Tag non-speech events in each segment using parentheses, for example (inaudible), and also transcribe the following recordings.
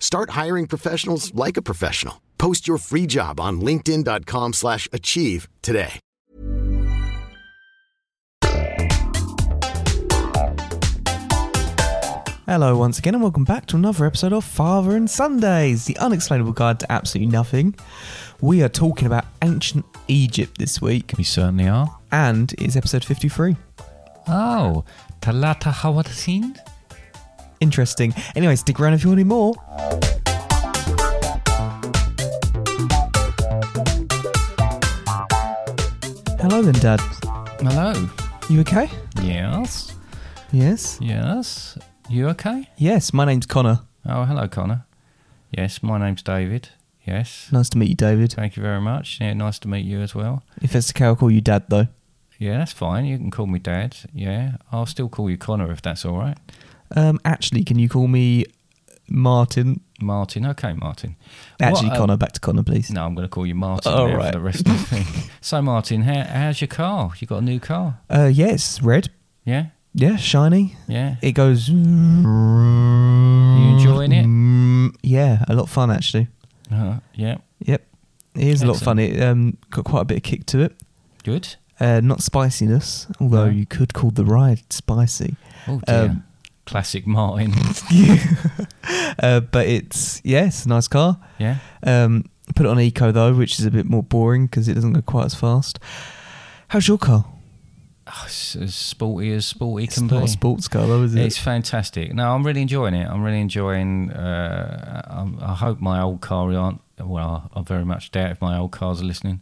Start hiring professionals like a professional. Post your free job on linkedin.com/achieve slash achieve today. Hello, once again, and welcome back to another episode of Father and Sundays, the unexplainable guide to absolutely nothing. We are talking about ancient Egypt this week, We certainly are. and it's episode 53. Oh, Talata Hawasin? Interesting. Anyway, stick around if you want any more. Hello then, Dad. Hello. You okay? Yes. Yes. Yes. You okay? Yes, my name's Connor. Oh, hello, Connor. Yes, my name's David. Yes. Nice to meet you, David. Thank you very much. Yeah, nice to meet you as well. If it's okay, I'll call you Dad, though. Yeah, that's fine. You can call me Dad. Yeah, I'll still call you Connor if that's all right. Um, actually, can you call me Martin? Martin. Okay, Martin. Actually, What, uh, Connor, back to Connor, please. No, I'm going to call you Martin All now right. for the rest of the thing. (laughs) So, Martin, how, how's your car? You got a new car? Uh, yes, red. Yeah? Yeah, shiny. Yeah? It goes. You enjoying it? Yeah, a lot of fun actually. Uh, yeah. Yep, it is a lot of fun. It um, got quite a bit of kick to it. Good. Uh, not spiciness, although No. you could call the ride spicy. Oh, dear. Um, Classic Martin. (laughs) uh, but it's yeah, it's a nice car. yeah? Um, put it on eco though, which is a bit more boring because it doesn't go quite as fast. How's your car? Oh, it's as sporty as sporty It's can not be. a sports car though, is it? It's fantastic. No, I'm really enjoying it. I'm really enjoying. Uh, I'm, I hope my old car aren't. Well, I very much doubt if my old cars are listening.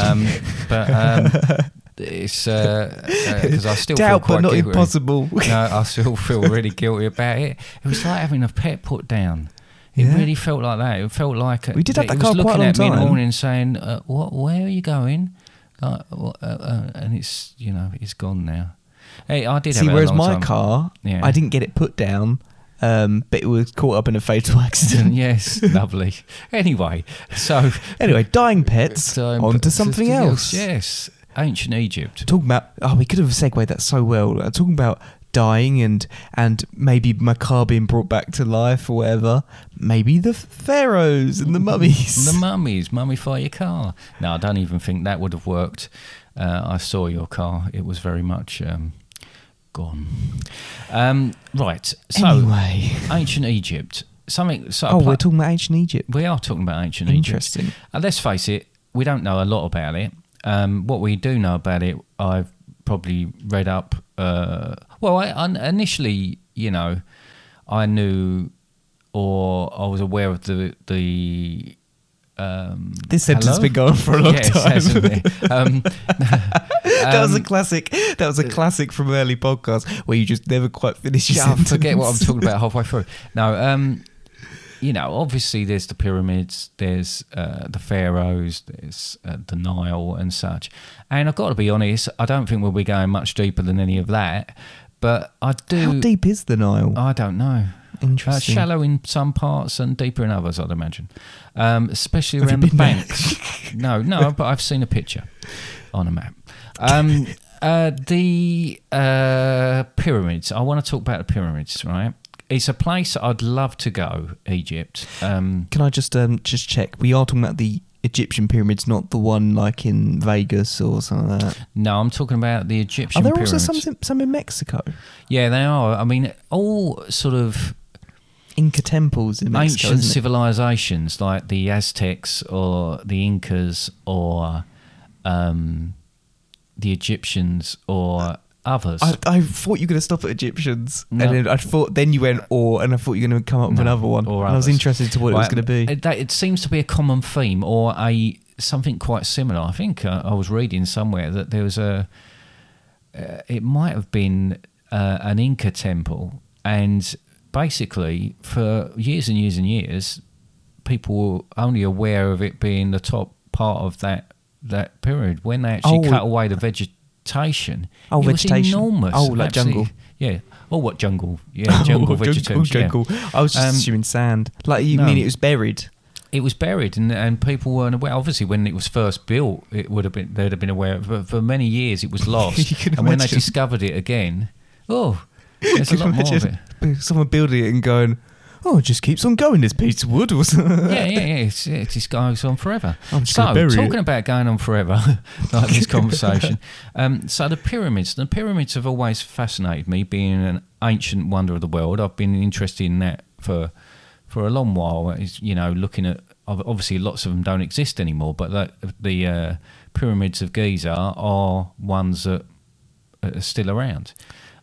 Um, but um, (laughs) it's because I still (laughs) Doubt, feel but not guilty. impossible. (laughs) No, I still feel really guilty about it. It was like having a pet put down. It Yeah. really felt like that. It felt like We did have that was car looking quite a long at me in the morning saying, uh, "What? Where are you going?" Uh, uh, and it's you know it's gone now. Hey, I did. See, have it a whereas my time. car, Yeah. I didn't get it put down, um, but it was caught up in a fatal (laughs) accident. yes, lovely. Anyway, so Anyway, dying pets. so, on to something else. Yes, ancient Egypt. Talking about oh, we could have segued that so well. Uh, talking about dying and and maybe my car being brought back to life or whatever. Maybe the pharaohs and the mummies. The mummies, mummify your car. No, I don't even think that would have worked. Uh, I saw your car; it was very much um, gone. Um, right. So, anyway, ancient Egypt. Something. So oh, pla- we're talking about ancient Egypt. we are talking about ancient Interesting. Egypt. Uh, let's face it, we don't know a lot about it. Um, what we do know about it, I've probably read up. Uh, well, I, I initially, you know, I knew or I was aware of the the. Um, This sentence has been going for a long yes, time. Um, (laughs) (laughs) that was a um, classic. That was a classic from early podcasts where you just never quite finish your yeah, I sentence. forget what I'm talking about halfway through. No, um, you know, obviously there's the pyramids, there's uh, the pharaohs, there's uh, the Nile and such. And I've got to be honest, I don't think we'll be going much deeper than any of that. But I do. How deep is the Nile? I don't know. Uh, Interesting. shallow in some parts and deeper in others, I'd imagine. Um, especially Have around the banks. no, no, but I've seen a picture on a map. Um, uh, the uh, pyramids. I want to talk about the pyramids, right? It's a place I'd love to go, Egypt. Um, Can I just um just check? We are talking about the Egyptian pyramids, not the one like in Vegas or something like that. no, I'm talking about the Egyptian Are there pyramids. also some some in Mexico? Yeah, they are. I mean, all sort of Inca temples in Mexico. ancient civilizations like the Aztecs or the Incas or um, the Egyptians or others. I, I thought you were going to stop at Egyptians, No. and then I thought then you went or, and I thought you were going to come up with No, another one. or and I was interested to what it was going to be. It, that, it seems to be a common theme or a something quite similar. I think uh, I was reading somewhere that there was a. Uh, it might have been uh, an Inca temple, and basically for years and years and years, people were only aware of it being the top part of that that period When they actually Oh. cut away the vegetation, Oh, it vegetation. was enormous. Oh, like jungle. Yeah. Oh, what jungle? (laughs) Yeah, jungle vegetation. yeah. jungle. I was just Um, assuming sand. Like you no. mean it was buried? It was buried, and, and people weren't aware. Obviously, when it was first built, it would have been they'd have been aware. Of, but for many years, it was (laughs) lost. And when they discovered it again, oh, (laughs) there's a lot more of it. Someone building it and going, "Oh, it just keeps on going. This piece of wood." (laughs) Yeah, yeah, yeah. It's, it just goes on forever. I'm so, talking it. about going on forever, (laughs) like this (laughs) conversation. Um, so, the pyramids. The pyramids have always fascinated me, being an ancient wonder of the world. I've been interested in that for for a long while. Is you know looking at obviously lots of them don't exist anymore, but the, the uh, pyramids of Giza are ones that are still around.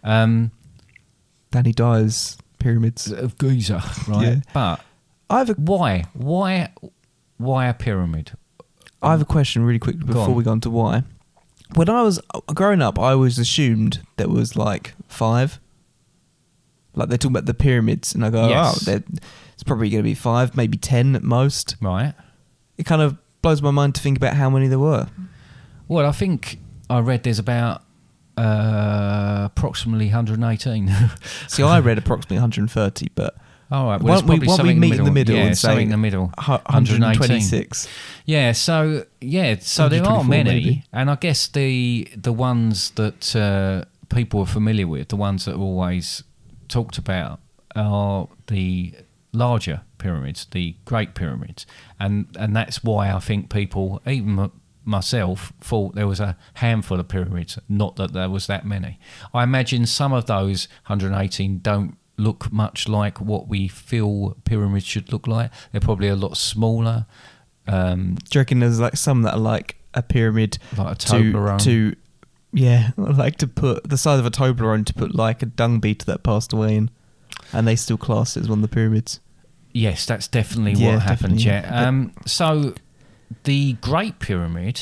Um, Danny Dyer's pyramids. of Giza, right? Yeah. But I have a why, why, why a pyramid? I have a question really quick before on. we go on to why. When I was uh, growing up, I always assumed there was like five. Like they're talking about the pyramids, and I go, Yes. oh, it's probably going to be five, maybe ten at most. Right. It kind of blows my mind to think about how many there were. Well, I think I read there's about uh, approximately 118. (laughs) See, I read approximately 130, but All right. Well, it's don't we, why we meet in the middle yeah, and say in the middle. 126? Yeah. So yeah. So there are many, maybe. and I guess the the ones that uh, people are familiar with, the ones that are always talked about, are the larger pyramids, the Great Pyramids, and and that's why I think people, even myself, thought there was a handful of pyramids, not that there was that many. I imagine some of those 118 don't look much like what we feel pyramids should look like. They're probably a lot smaller. Um, Do you reckon there's like some that are like a pyramid Like a to, Toblerone. to yeah, (laughs) like to put the size of a Toblerone to put like a dung beetle that passed away in, and they still class it as one of the pyramids. Yes, that's definitely Yeah, what happened. definitely, Yeah. yeah. Um, so the Great Pyramid,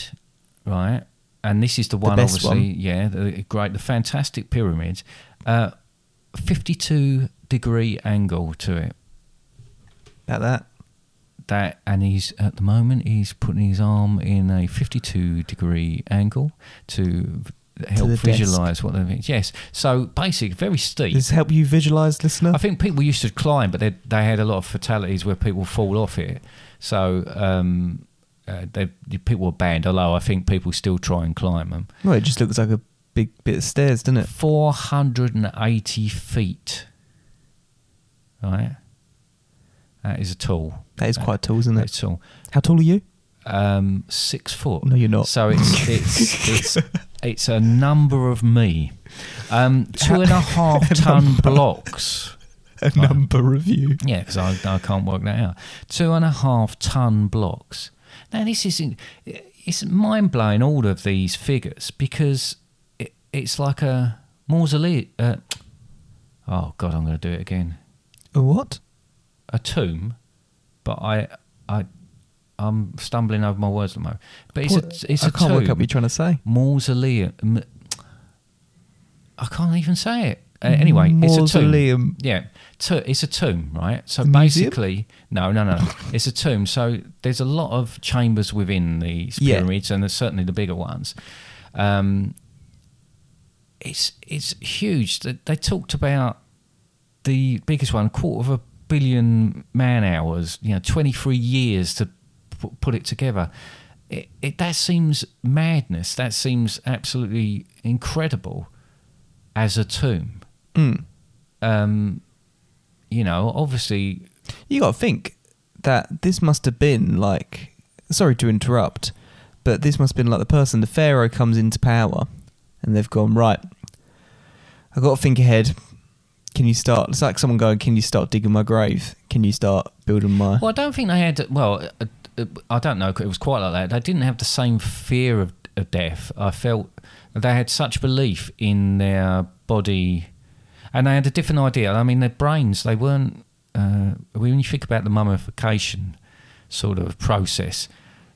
right? And this is the one, best obviously. one. Yeah, the great, the fantastic pyramid. Uh, Fifty-two degree angle to it. About that. That and he's at the moment he's putting his arm in a fifty-two degree angle to help the desk. visualize what they Yes. So basic, very steep. Does this help you visualize, listener? I think people used to climb, but they they had a lot of fatalities where people fall off it. So um, uh, they, the people were banned. Although I think people still try and climb them. well, it just looks like a big bit of stairs, doesn't it? Four hundred and eighty feet. Right. That is a tall. That is quite tall, isn't it? That's tall. How tall are you? Um, six foot. No, you're not. So it's (laughs) it's it's it's a number of me. Um, two and a half (laughs) ton blocks. A number of you. Yeah, because I, I can't work that out. Two and a half ton blocks. Now this is it's mind blowing. All of these figures because it, it's like a mausoleum. Uh, oh God, I'm going to do it again. A what? A tomb, but I I I'm stumbling over my words at the moment. But it's What? a it's I a can't work tomb. out what you're trying to say. mausoleum. I can't even say it. Uh, anyway, it's a Mausoleum. tomb. Yeah, to, it's a tomb, right? So A museum? basically, no, no, no, (laughs) it's a tomb. So there's a lot of chambers within these Yeah. pyramids, and there's certainly the bigger ones. Um, it's it's huge. They, they talked about the biggest one, quarter of a billion man hours. You know, 23 years to pu- put it together. It, it that seems madness. That seems absolutely incredible as a tomb. Mm. Um, you know, obviously, You got to think that this must have been like. Sorry to interrupt, but this must have been like the person, the pharaoh comes into power, and they've gone right. I've got to think ahead. Can you start? It's like someone going, "Can you start digging my grave? Can you start building my?" well, I don't think they had. Well, uh, uh, I don't know. It was quite like that. They didn't have the same fear of of death, I felt they had such belief in their body, and they had a different idea. I mean, their brains they weren't. Uh, when you think about the mummification sort of process,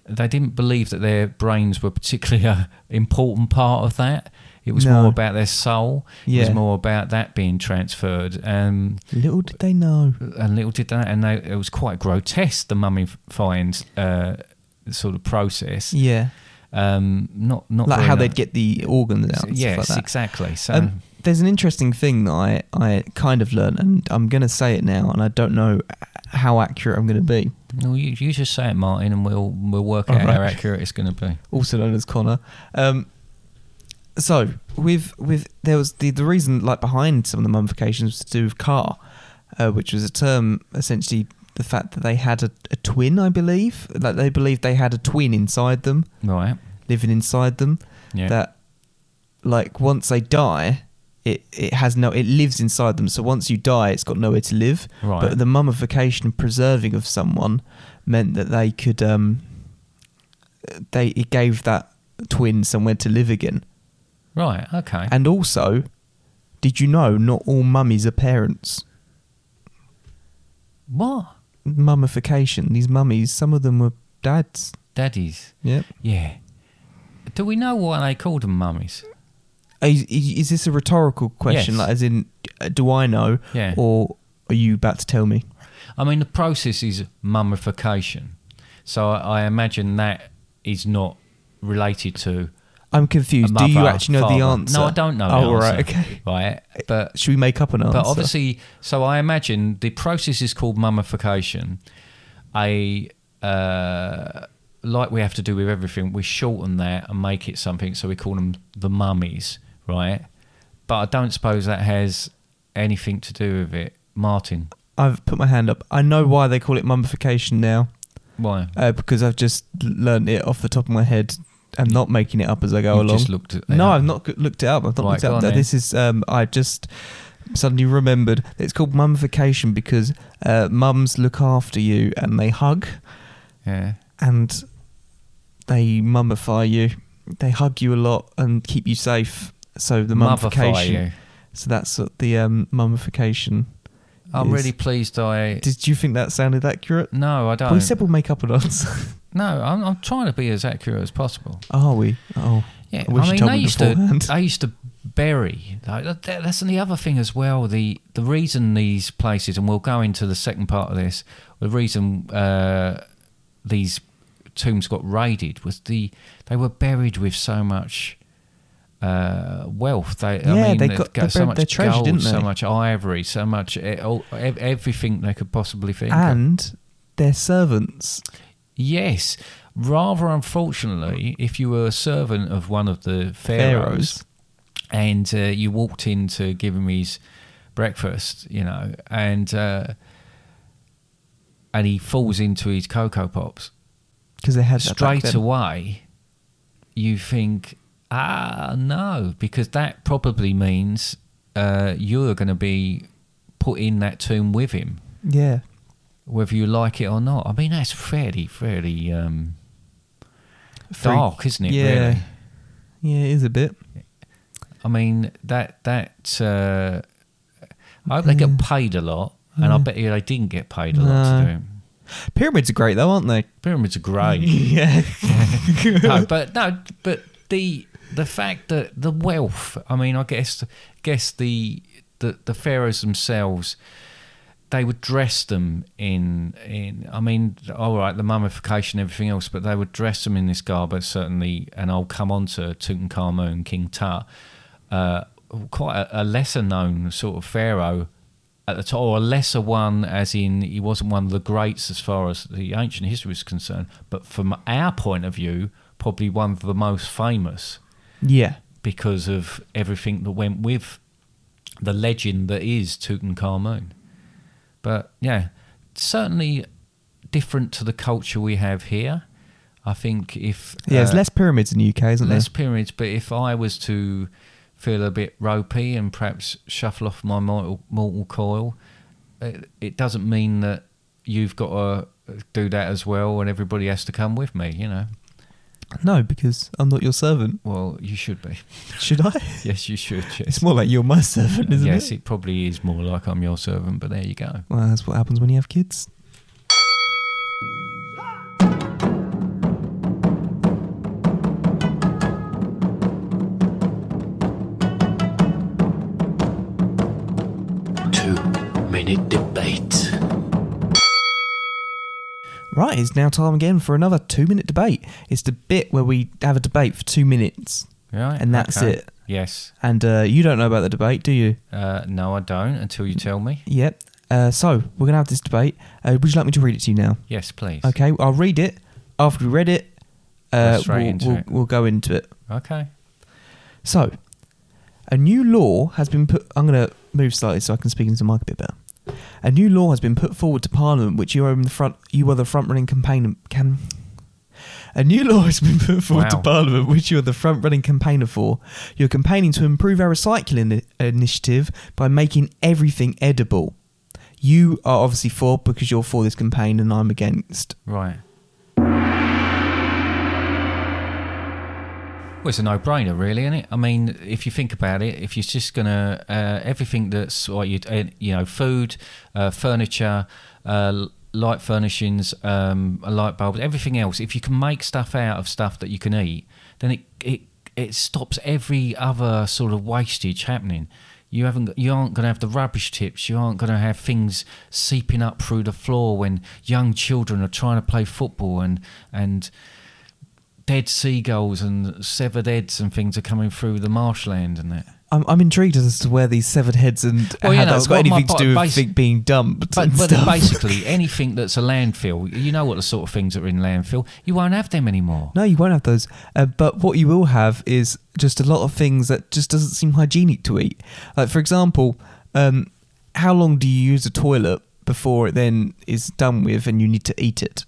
they didn't believe that their brains were particularly (laughs) an important part of that. It was No. more about their soul. It Yeah. was more about that being transferred. Um, Little did they know. and little did that, and they, it was quite grotesque. The mummifying uh, sort of process. Yeah. Um, not not Like how they'd get the organs out. Yes, like that. exactly. So Um, there's an interesting thing that I, I kind of learned, and I'm going to say it now, and I don't know how accurate I'm going to be. no, you, you just say it, Martin, and we'll we'll work All out how accurate it's going to be. also known as Connor. Um, so with with there was the the reason like behind some of the mummifications was to do with Ka, uh, which was a term essentially the fact that they had a, a twin, I believe, like they believed they had a twin inside them, Right. living inside them. Yeah. That like once they die. It, it has no it lives inside them so once you die it's got nowhere to live Right. but the mummification and preserving of someone meant that they could um they it gave that twin somewhere to live again right. Okay. and also, did you know not all mummies are parents? what? Mummification. These mummies, some of them were dads. Daddies. Yep. Yeah. Do we know why they called them mummies? Is, is this a rhetorical question? Yes. Like, as in, uh, do I know? Yeah. Or are you about to tell me? I mean, the process is mummification. So I, I imagine that is not related to. I'm confused. Do you actually know the answer? No, I don't know. Oh, right. Okay. Right. (laughs) But Should we make up an answer? But obviously, so I imagine the process is called mummification. A uh, like we have to do with everything, we shorten that and make it something. So we call them the mummies, right? But I don't suppose that has anything to do with it, Martin. I've put my hand up. I know why they call it mummification now. Why? Uh, because I've just learned it off the top of my head. I'm not making it up as I go You've along. just looked at No, up. I've not looked it up. I've not Right, looked it up. This is um, I just suddenly remembered it's called mummification because uh, mums look after you and they hug Yeah. and they mummify you. They hug you a lot and keep you safe. So the mummification. So that's the um, mummification. I'm is. really pleased I. Did you think that sounded accurate? no, I don't. We said we'll make up an answer. (laughs) no, I'm, I'm trying to be as accurate as possible. Are we? Oh, Yeah, I wish you mean, told they me used beforehand. to. (laughs) They used to bury. Like, that, that's the other thing as well. The the reason these places, and we'll go into the second part of this. The reason uh, these tombs got raided was the they were buried with so much. Uh, wealth. They, I Yeah, mean, they they'd got- so much treasure, gold, so much ivory, so much all- everything they could possibly think. of. and their servants. Yes. Rather unfortunately, if you were a servant of one of the pharaohs, Pharaohs. and uh, you walked in to give him his breakfast, you know, and uh, and he falls into his Coco Pops, Because they had straight away, you think, ah, no, because that probably means uh, you're going to be put in that tomb with him Yeah. whether you like it or not. I mean, that's fairly, fairly um, Freak. dark, isn't it? Yeah. Really. Yeah, it is a bit. I mean, that that. Uh, I hope they Yeah. get paid a lot, and I bet you they didn't get paid a lot to do it. Pyramids are great though, aren't they? Pyramids are great. (laughs) yeah. (laughs) no, but no, but the the fact that the wealth. I mean, I guess guess the the, the pharaohs themselves. They would dress them in in. I mean, all right, the mummification, everything else, but they would dress them in this garb. Certainly, and I'll come on to Tutankhamun, King Tut, uh, quite a, a lesser known sort of pharaoh at the time, or a lesser one, as in he wasn't one of the greats as far as the ancient history was concerned, but from our point of view, probably one of the most famous Yeah. because of everything that went with the legend that is Tutankhamun. But yeah, certainly different to the culture we have here. I think if Yeah, there's uh, less pyramids in the UK, isn't there? less pyramids, but if I was to feel a bit ropey and perhaps shuffle off my mortal, mortal coil, it, it doesn't mean that you've got to do that as well and everybody has to come with me, you know. No, because I'm not your servant. Well, you should be. Should I? (laughs) Yes, you should. Yes. It's more like you're my servant, isn't yes, it? Yes, it probably is more like I'm your servant, but there you go. Well, that's what happens when you have kids. Right, it's now time again for another two minute debate. It's the bit where we have a debate for two minutes. Right. And that's okay. it. Yes. And uh, you don't know about the debate, do you? Uh, no, I don't until you tell me. Yep. Uh, so, we're going to have this debate. Uh, would you like me to read it to you now? Yes, please. Okay, I'll read it. After we read it, uh, we'll, we'll, it. we'll go into it. Okay. So, a new law has been put. I'm going to move slightly so I can speak into the mic a bit better. A new law has been put forward to Parliament, which you are in the front. You are the front-running campaign. Can a new law has been put forward to Parliament, which you are the front-running campaigner for. You're campaigning to improve our recycling i- initiative by making everything edible. You are obviously for because you're for this campaign, and I'm against. Right. Well, it's a no-brainer, really, isn't it? I mean, if you think about it, if you're just gonna uh, everything that's you uh, you know, food, uh, furniture, uh, light furnishings, um, light bulbs, everything else. If you can make stuff out of stuff that you can eat, then it it it stops every other sort of wastage happening. You haven't, you aren't going to have the rubbish tips. You aren't going to have things seeping up through the floor when young children are trying to play football and and dead seagulls and severed heads and things are coming through the marshland and that. I'm, I'm intrigued as to where these severed heads and Well, how you know, that's got anything to do with basi- being dumped But, but basically, (laughs) anything that's a landfill, you know what the sort of things that are in landfill, you won't have them anymore. No, you won't have those. Uh, but what you will have is just a lot of things that just doesn't seem hygienic to eat. Like for example, um, how long do you use a toilet before it then is done with and you need to eat it?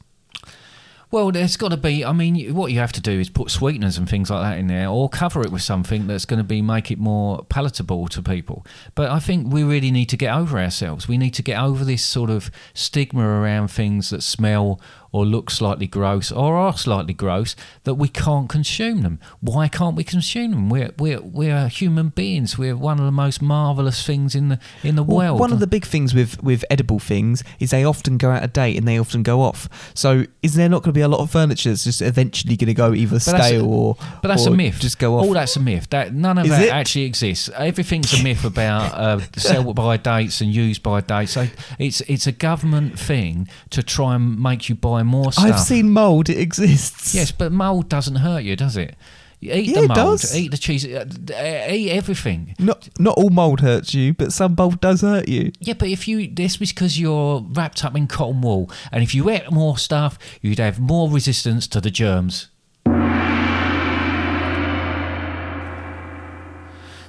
Well, there's got to be. I mean, what you have to do is put sweeteners and things like that in there, or cover it with something that's going to be make it more palatable to people. But I think we really need to get over ourselves. We need to get over this sort of stigma around things that smell or look slightly gross or are slightly gross that we can't consume them. Why can't we consume them? We're we're we're human beings. We're one of the most marvelous things in the in the Well, world. one of the big things with, with edible things is they often go out of date and they often go off. So is there not going to be a lot of furniture that's just eventually going to go either But stale or But that's or a myth. Just go off. All that's a myth. That none of Is that it? actually exists. Everything's a myth about uh, sell by dates and use by dates. So it's it's a government thing to try and make you buy more stuff. I've seen mold. It exists. Yes, but mold doesn't hurt you, does it? You Eat Yeah, the it mold. does. Eat the cheese. uh, uh, Eat everything. Not not all mold hurts you, but some mold does hurt you. Yeah, but if you this was because you're wrapped up in cotton wool, and if you ate more stuff, you'd have more resistance to the germs.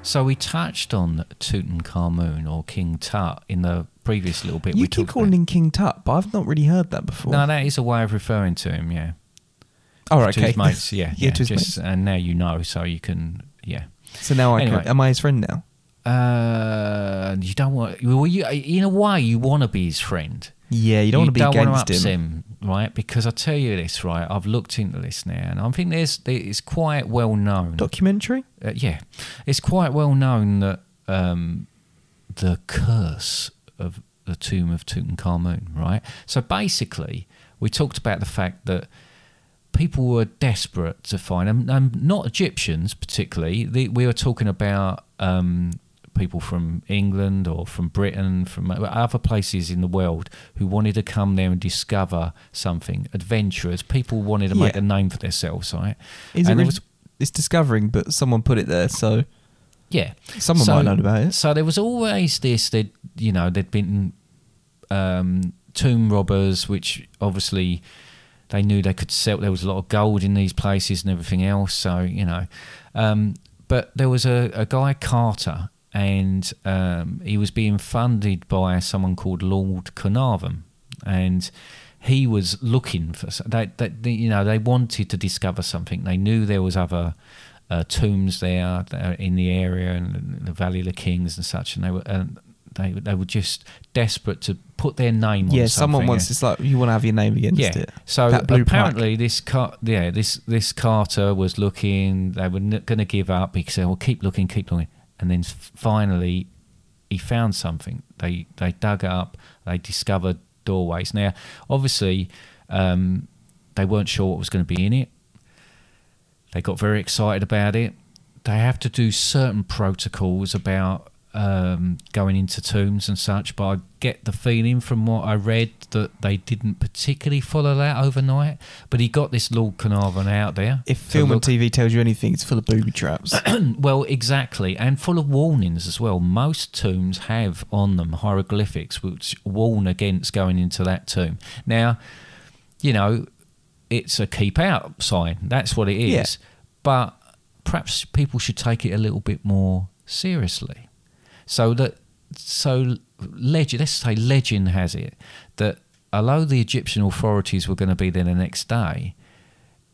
So we touched on Tutankhamun or King Tut in the previous little bit. You we keep calling about. him King Tut, but I've not really heard that before. No, that is a way of referring to him. Yeah. oh, right, To okay. mates. Yeah. (laughs) yeah, yeah, just, mates. And now you know, so you can. Yeah. So now I Anyway. can, am I his friend now? Uh, you don't want. Well, you, in a way, you want to be his friend. Yeah, you don't want to be don't against upset him. him, right? Because I tell you this, right? I've looked into this now, and I think there's it's quite well known. Documentary? uh, yeah, it's quite well known that um, the curse of the tomb of Tutankhamun, right? So basically, we talked about the fact that people were desperate to find them, and not Egyptians particularly. The, we were talking about um, people from England or from Britain, from other places in the world who wanted to come there and discover something. Adventurers, people wanted to make a name for themselves, right? Is And it really- it's discovering, but someone put it there, so Yeah. Someone might know about it. So there was always this that you know there'd been um, tomb robbers, which obviously they knew they could sell. There was a lot of gold in these places and everything else. So you know, um, but there was a, a guy Carter, and um, he was being funded by someone called Lord Carnarvon, and he was looking for that. That you know they wanted to discover something. They knew there was other uh, tombs there are in the area and the Valley of the Kings and such, and they were. And They they were just desperate to put their name. yeah, on someone wants. It's like you want to have your name against yeah. it. So That blue plaque. apparently, this car, yeah, this this Carter was looking. They were n- going to give up because they will keep looking, keep looking, and then finally, he found something. They they dug up. They discovered doorways. Now, obviously, um, they weren't sure what was going to be in it. They got very excited about it. They have to do certain protocols about um, going into tombs and such, but I get the feeling from what I read that they didn't particularly follow that overnight. But he got this Lord Carnarvon out there. If film and TV tells you anything, it's full of booby traps. (clears throat) well, exactly, and full of warnings as well. Most tombs have on them hieroglyphics which warn against going into that tomb. Now, you know, it's a keep out sign. That's what it is. Yeah. But perhaps people should take it a little bit more seriously. So that, so legend. Let's say legend has it that although the Egyptian authorities were going to be there the next day,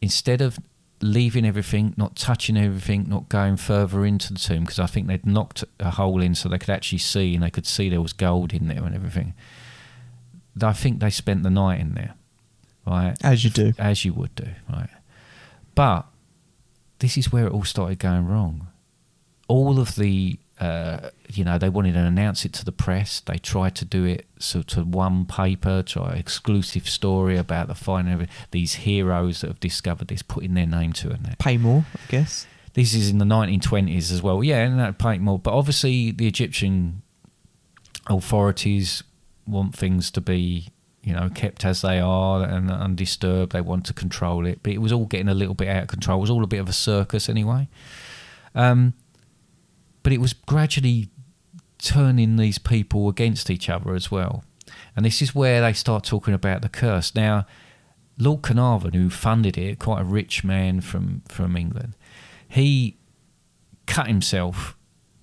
instead of leaving everything, not touching everything, not going further into the tomb, because I think they'd knocked a hole in so they could actually see and they could see there was gold in there and everything. I think they spent the night in there, right? As you do. As you would do, right? But this is where it all started going wrong. All of the, uh, you know, they wanted to announce it to the press. They tried to do it sort of one paper, try an exclusive story about the finding of these heroes that have discovered this, putting their name to it. Pay more, I guess. This is in the 1920s as well. Yeah, and that pay more. But obviously, the Egyptian authorities want things to be, you know, kept as they are and undisturbed. They want to control it. But it was all getting a little bit out of control. It was all a bit of a circus anyway. Um, but it was gradually turning these people against each other as well. And this is where they start talking about the curse. Now, Lord Carnarvon, who funded it, quite a rich man from, from England, he cut himself,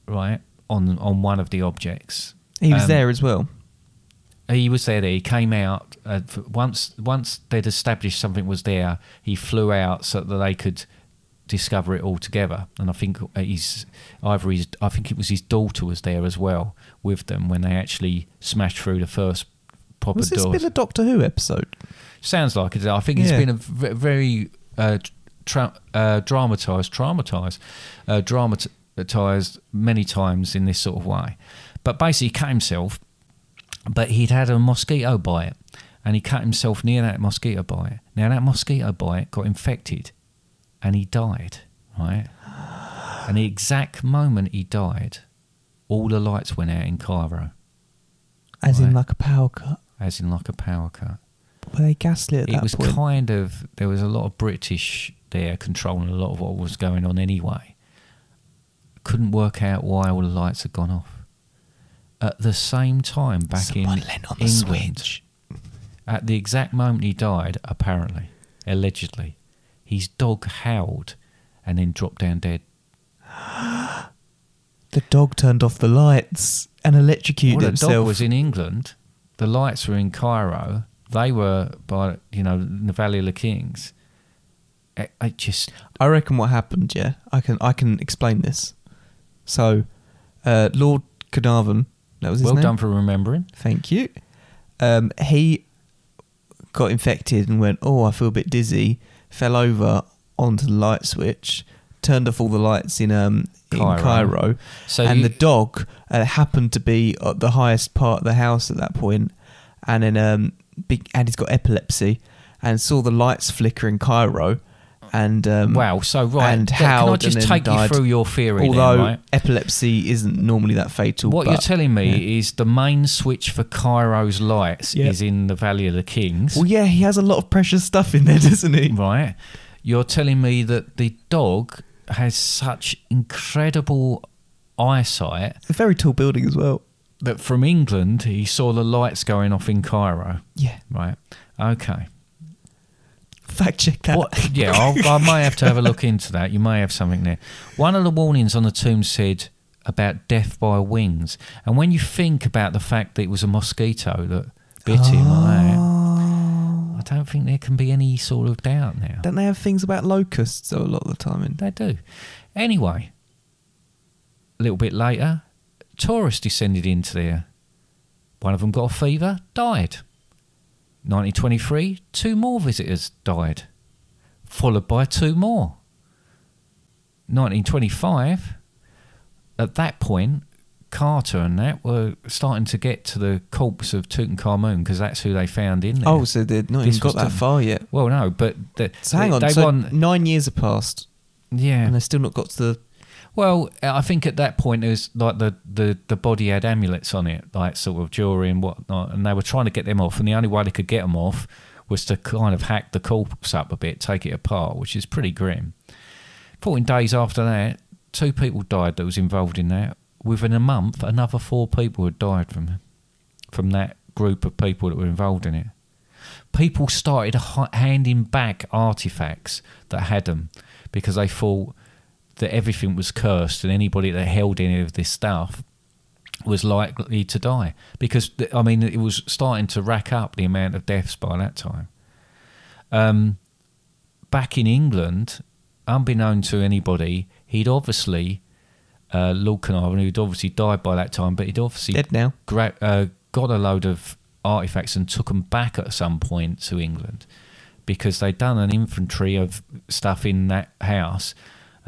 right, on, on one of the objects. He was Um, there as well. He was there. He came out uh, once. Once they'd established something was there, he flew out so that they could discover it all together. And I think uh, his either his, I think it was his daughter was there as well with them when they actually smashed through the first proper door. Was this doors. been a Doctor Who episode? Sounds like it. I think it's Yeah. been a v- very uh, tra- uh, dramatized, traumatized, uh, dramatized many times in this sort of way. But basically, he cut himself, but he'd had a mosquito bite, and he cut himself near that mosquito bite. Now that mosquito bite got infected, and he died. Right, and the exact moment he died, all the lights went out in Cairo, As in like a power cut. as in like a power cut. Were they gaslit at it was point? kind of there was a lot of British there controlling a lot of what was going on anyway. Couldn't work out why all the lights had gone off. At the same time, back Someone in the England, switch. at the exact moment he died, apparently, allegedly, his dog howled and then dropped down dead. (gasps) The dog turned off the lights and electrocuted well, the himself. dog was in England. The lights were in Cairo. They were by you know the Valley of the Kings. It, it just I reckon what happened, yeah, I can I can explain this. So, uh, Lord Carnarvon, that was his well name. done for remembering. Thank you. Um, he got infected and went, oh, I feel a bit dizzy. Fell over onto the light switch, turned off all the lights in um Cairo. in Cairo, So and you- the dog uh, happened to be at the highest part of the house at that point, and then um, big, and he's got epilepsy, and saw the lights flicker in Cairo, and um, Wow. So right, and how can I just then take you died. through your theory? then, Although right? epilepsy isn't normally that fatal, what but, you're telling me yeah. is the main switch for Cairo's lights Yeah. is in the Valley of the Kings, Well, yeah, he has a lot of precious stuff in there, (laughs) doesn't he? right? You're telling me that the dog has such incredible eyesight It's a very tall building as well. that from England he saw the lights going off in Cairo, Yeah, right? Okay. Fact check that. What, yeah, I'll, I may have to have a look into that. You may have something there. One of the warnings on the tomb said about death by wings, and when you think about the fact that it was a mosquito that bit him, like that, Oh. I don't think there can be any sort of doubt now. Don't they have things about locusts a lot of the time? In They do. Anyway, a little bit later, tourists descended into there One of them got a fever, died. 1923, two more visitors died, followed by two more. 1925, at that point, Carter and that were starting to get to the corpse of Tutankhamun because that's who they found in there. Oh, so they've not This even got that the- far yet. well, no, but the, So hang they, on, they so won- nine years have passed, yeah, and they've still not got to the. Well, uh, I think at that point it was like the, the, the body had amulets on it, like sort of jewelry and whatnot, and they were trying to get them off, and the only way they could get them off was to kind of hack the corpse up a bit, take it apart, which is pretty grim. Fourteen days after that, two people died that was involved in that. Within a month, another four people had died from from that group of people that were involved in it. People started handing back artifacts that had them because they thought that everything was cursed and anybody that held any of this stuff was likely to die because I mean it was starting to rack up the amount of deaths by that time. Um, back in England, unbeknown to anybody, he'd obviously uh, Lord Carnarvon, who'd obviously died by that time, but he'd obviously Dead now. gra- uh, got a load of artifacts and took them back at some point to England because they'd done an inventory of stuff in that house,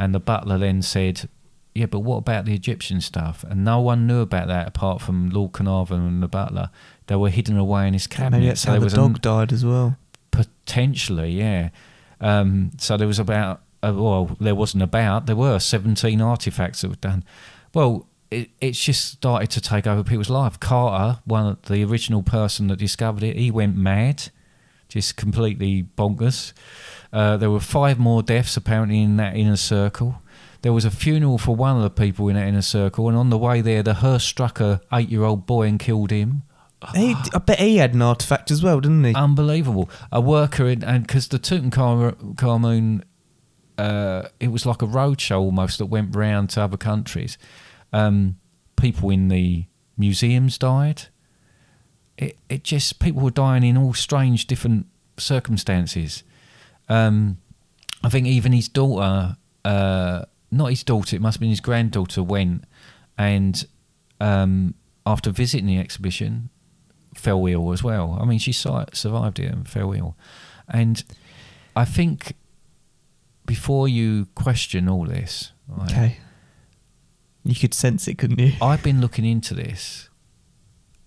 and the butler then said, "Yeah, but what about the Egyptian stuff?" And no one knew about that apart from Lord Carnarvon and the butler. They were hidden away in his cabinet. Maybe that's so how the dog an- died as well. Potentially, yeah. Um, so there was about, uh, well, there wasn't about, there were 17 artifacts that were done. Well, it, it's just started to take over people's life. Carter, one of the original person that discovered it, he went mad, just completely bonkers. Uh, there were five more deaths apparently in that inner circle. There was a funeral for one of the people in that inner circle, and on the way there, the hearse struck a eight-year-old boy and killed him. He, I bet he had an artifact as well, didn't he? Unbelievable. A worker in, and because the Tutankhamun, uh, it was like a roadshow almost that went round to other countries. Um, people in the museums died. It, it just, people were dying in all strange different circumstances. Um, I think even his daughter, uh, not his daughter, it must have been his granddaughter, went and um, after visiting the exhibition, fell ill as well. I mean, she survived it and fell ill. And I think before you question all this, right, Okay. You could sense it, couldn't you? I've been looking into this,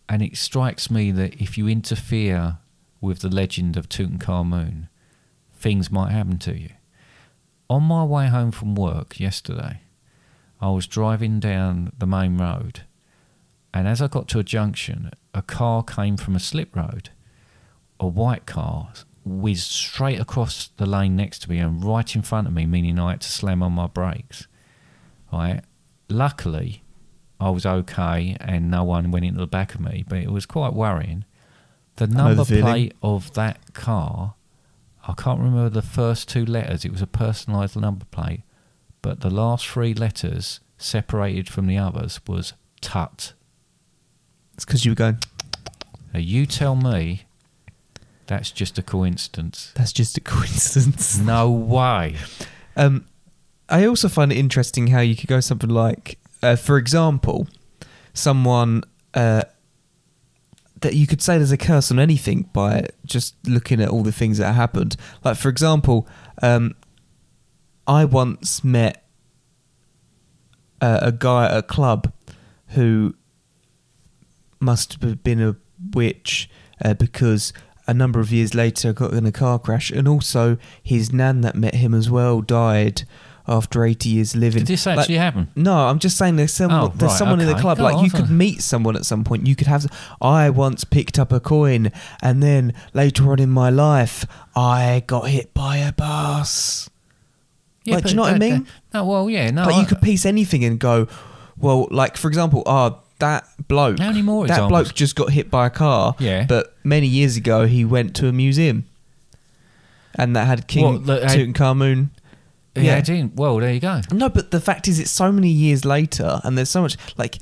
and it strikes me that if you interfere with the legend of Tutankhamun, things might happen to you. On my way home from work yesterday, I was driving down the main road, and as I got to a junction, a car came from a slip road. A white car whizzed straight across the lane next to me and right in front of me, meaning I had to slam on my brakes. Right. Luckily, I was okay and no one went into the back of me, but it was quite worrying. The know the number plate of that car, I can't remember the first two letters. It was a personalised number plate, but the last three letters, separated from the others, was Tut. It's because you were going. Now you tell me that's just a coincidence. That's just a coincidence. No way. Um, I also find it interesting how you could go something like, uh, for example, someone uh, that you could say there's a curse on anything by just looking at all the things that happened. Like, for example, um, I once met uh, a guy at a club who must have been a witch uh, because a number of years later got in a car crash, and also his nan that met him as well died after 80 years living. Did this Like, actually happen? no, I'm just saying there's someone, Oh, there's right, someone in the club. Go like on, you could meet someone at some point. You could have. I once picked up a coin, and then later on in my life, I got hit by a bus. Like, do you know what I mean? No, well, yeah, no. like I- you could piece anything and go, well, like for example, ah, that bloke. How many more That examples? bloke just got hit by a car. Yeah. But many years ago, he went to a museum, and that had King What, that had- Tutankhamun. Yeah, yeah. I didn't. Well, there you go. No, but the fact is, it's so many years later, and there's so much like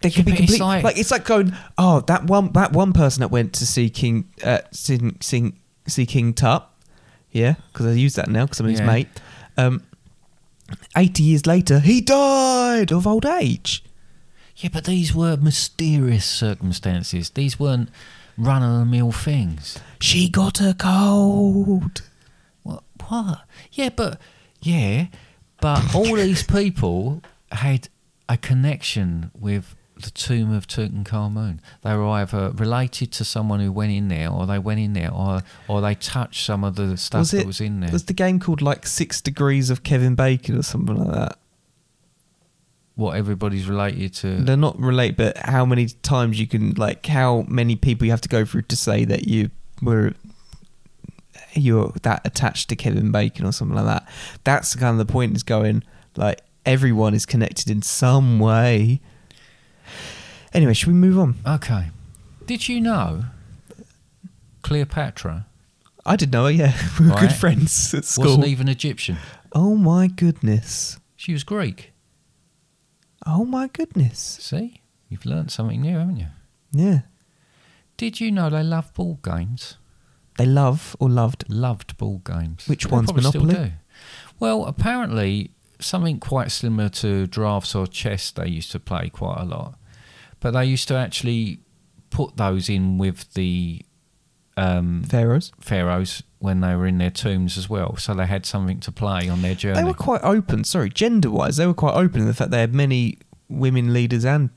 they Yeah, could be but it's complete. like- Like, it's like going, oh, that one that one person that went to see King, uh, see, see, see King Tut, yeah, because I use that now because I'm his Yeah. mate. Um, Eighty years later, he died of old age. Yeah, but these were mysterious circumstances. These weren't run of the mill things. She got a cold. What? What? Yeah, but yeah, but all (laughs) these people had a connection with the tomb of Tutankhamun. They were either related to someone who went in there, or they went in there, or or they touched some of the stuff was it that was in there. was the game called like Six Degrees of Kevin Bacon or something like that? what everybody's related to. They're not related, but how many times you can like how many people you have to go through to say that you were you're that attached to Kevin Bacon or something like that. That's kind of the point. Is going like everyone is connected in some way. Anyway, should we move on? Okay. Did you know Cleopatra I did know. Her, yeah, (laughs) we were good friends at school. wasn't even Egyptian? oh my goodness! She was Greek. Oh my goodness! See, you've learned something new, haven't you? Yeah, Did you know they love ball games? They love or loved. Loved board games. Which They one's Monopoly? Well, apparently something quite similar to drafts or chess they used to play quite a lot, but they used to actually put those in with the um, Pharaohs. pharaohs when they were in their tombs as well, so they had something to play on their journey. They were quite open. Sorry, gender-wise, they were quite open in the fact they had many women leaders and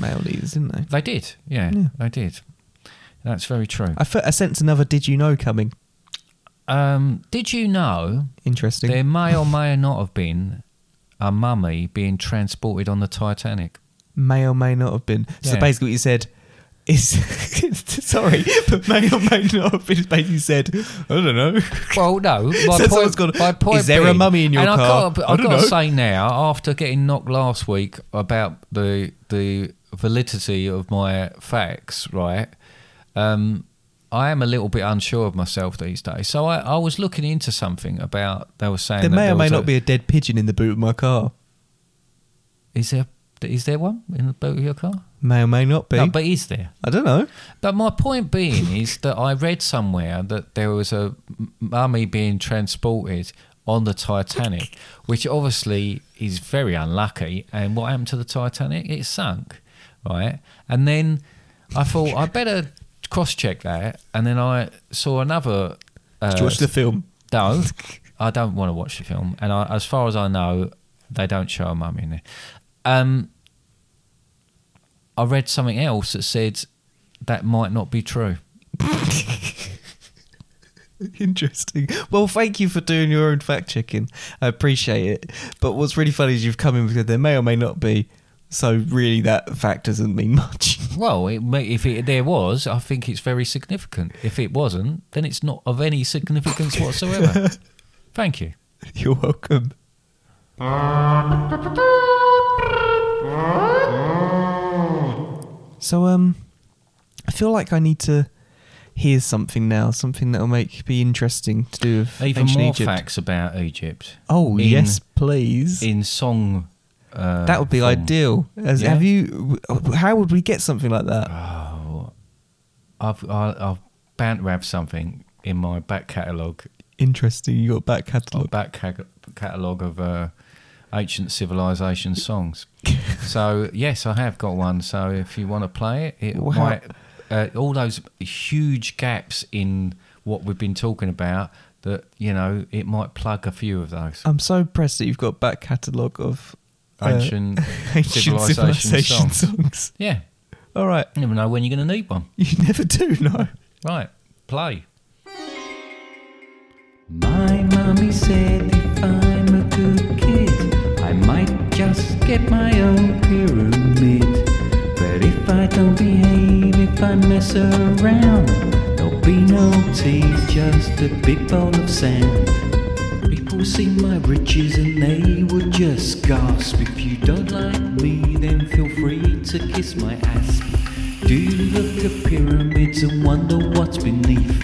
male leaders, didn't they? They did, yeah, Yeah. they did. That's very true. I, fe- I sense another "Did you know?" coming. Um, did you know Interesting. there may or may not have been a mummy being transported on the Titanic? may or may not have been. So Yeah. basically, what you said is (laughs) sorry, but may or may not have been. Basically said, I don't know. Well, no. (laughs) My point, someone's gone, my point "Is there a being- mummy in your and car?" I've got, I I've don't got to say now, after getting knocked last week about the the validity of my facts, right? Um, I am a little bit unsure of myself these days. So I, I was looking into something about they were saying There may or may not a- be a dead pigeon in the boot of my car. Is there is there one in the boot of your car? May or may not be. No, but is there? I don't know. But my point being is that I read somewhere that there was a mummy being transported on the Titanic, which obviously is very unlucky. And what happened to the Titanic? It sunk, right? And then I thought I better cross check that. And then I saw another. Uh, Did you watch the film? no, I don't want to watch the film. And I, as far as I know, they don't show a mummy in there. Um, I read something else that said that might not be true. (laughs) Interesting. Well, thank you for doing your own fact checking. I appreciate it. But what's really funny is you've come in with there may or may not be. So really, that fact doesn't mean much. (laughs) Well, it may, if it, there was, I think it's very significant. If it wasn't, then it's not of any significance whatsoever. (laughs) Thank you. You're welcome. So, um, I feel like I need to hear something now, something that'll make be interesting to do with Even more Egypt. facts about Egypt. Oh in- yes, please. In song. Uh, that would be ideal. As, Yeah. Have you? How would we get something like that? Oh, I've I've bound to something in my back catalogue, Interesting. You got back catalogue. back ca- catalogue of uh, ancient civilization songs. (laughs) so yes, I have got one. So if you want to play it, it how- might uh, all those huge gaps in what we've been talking about. That you know, it might plug a few of those I'm so impressed that you've got back catalogue of uh, ancient, (laughs) ancient civilization, civilization songs. songs. Yeah, All right. you never know when you're going to need one. You never do know. Right, play. My mommy said if I'm a good kid, I might just get my own pyramid. But if I don't behave, if I mess around, there'll be no tea, just a big bowl of sand. People see my riches and they would just gasp. If you don't like me, then feel free to kiss my ass. Do you look at pyramids and wonder what's beneath?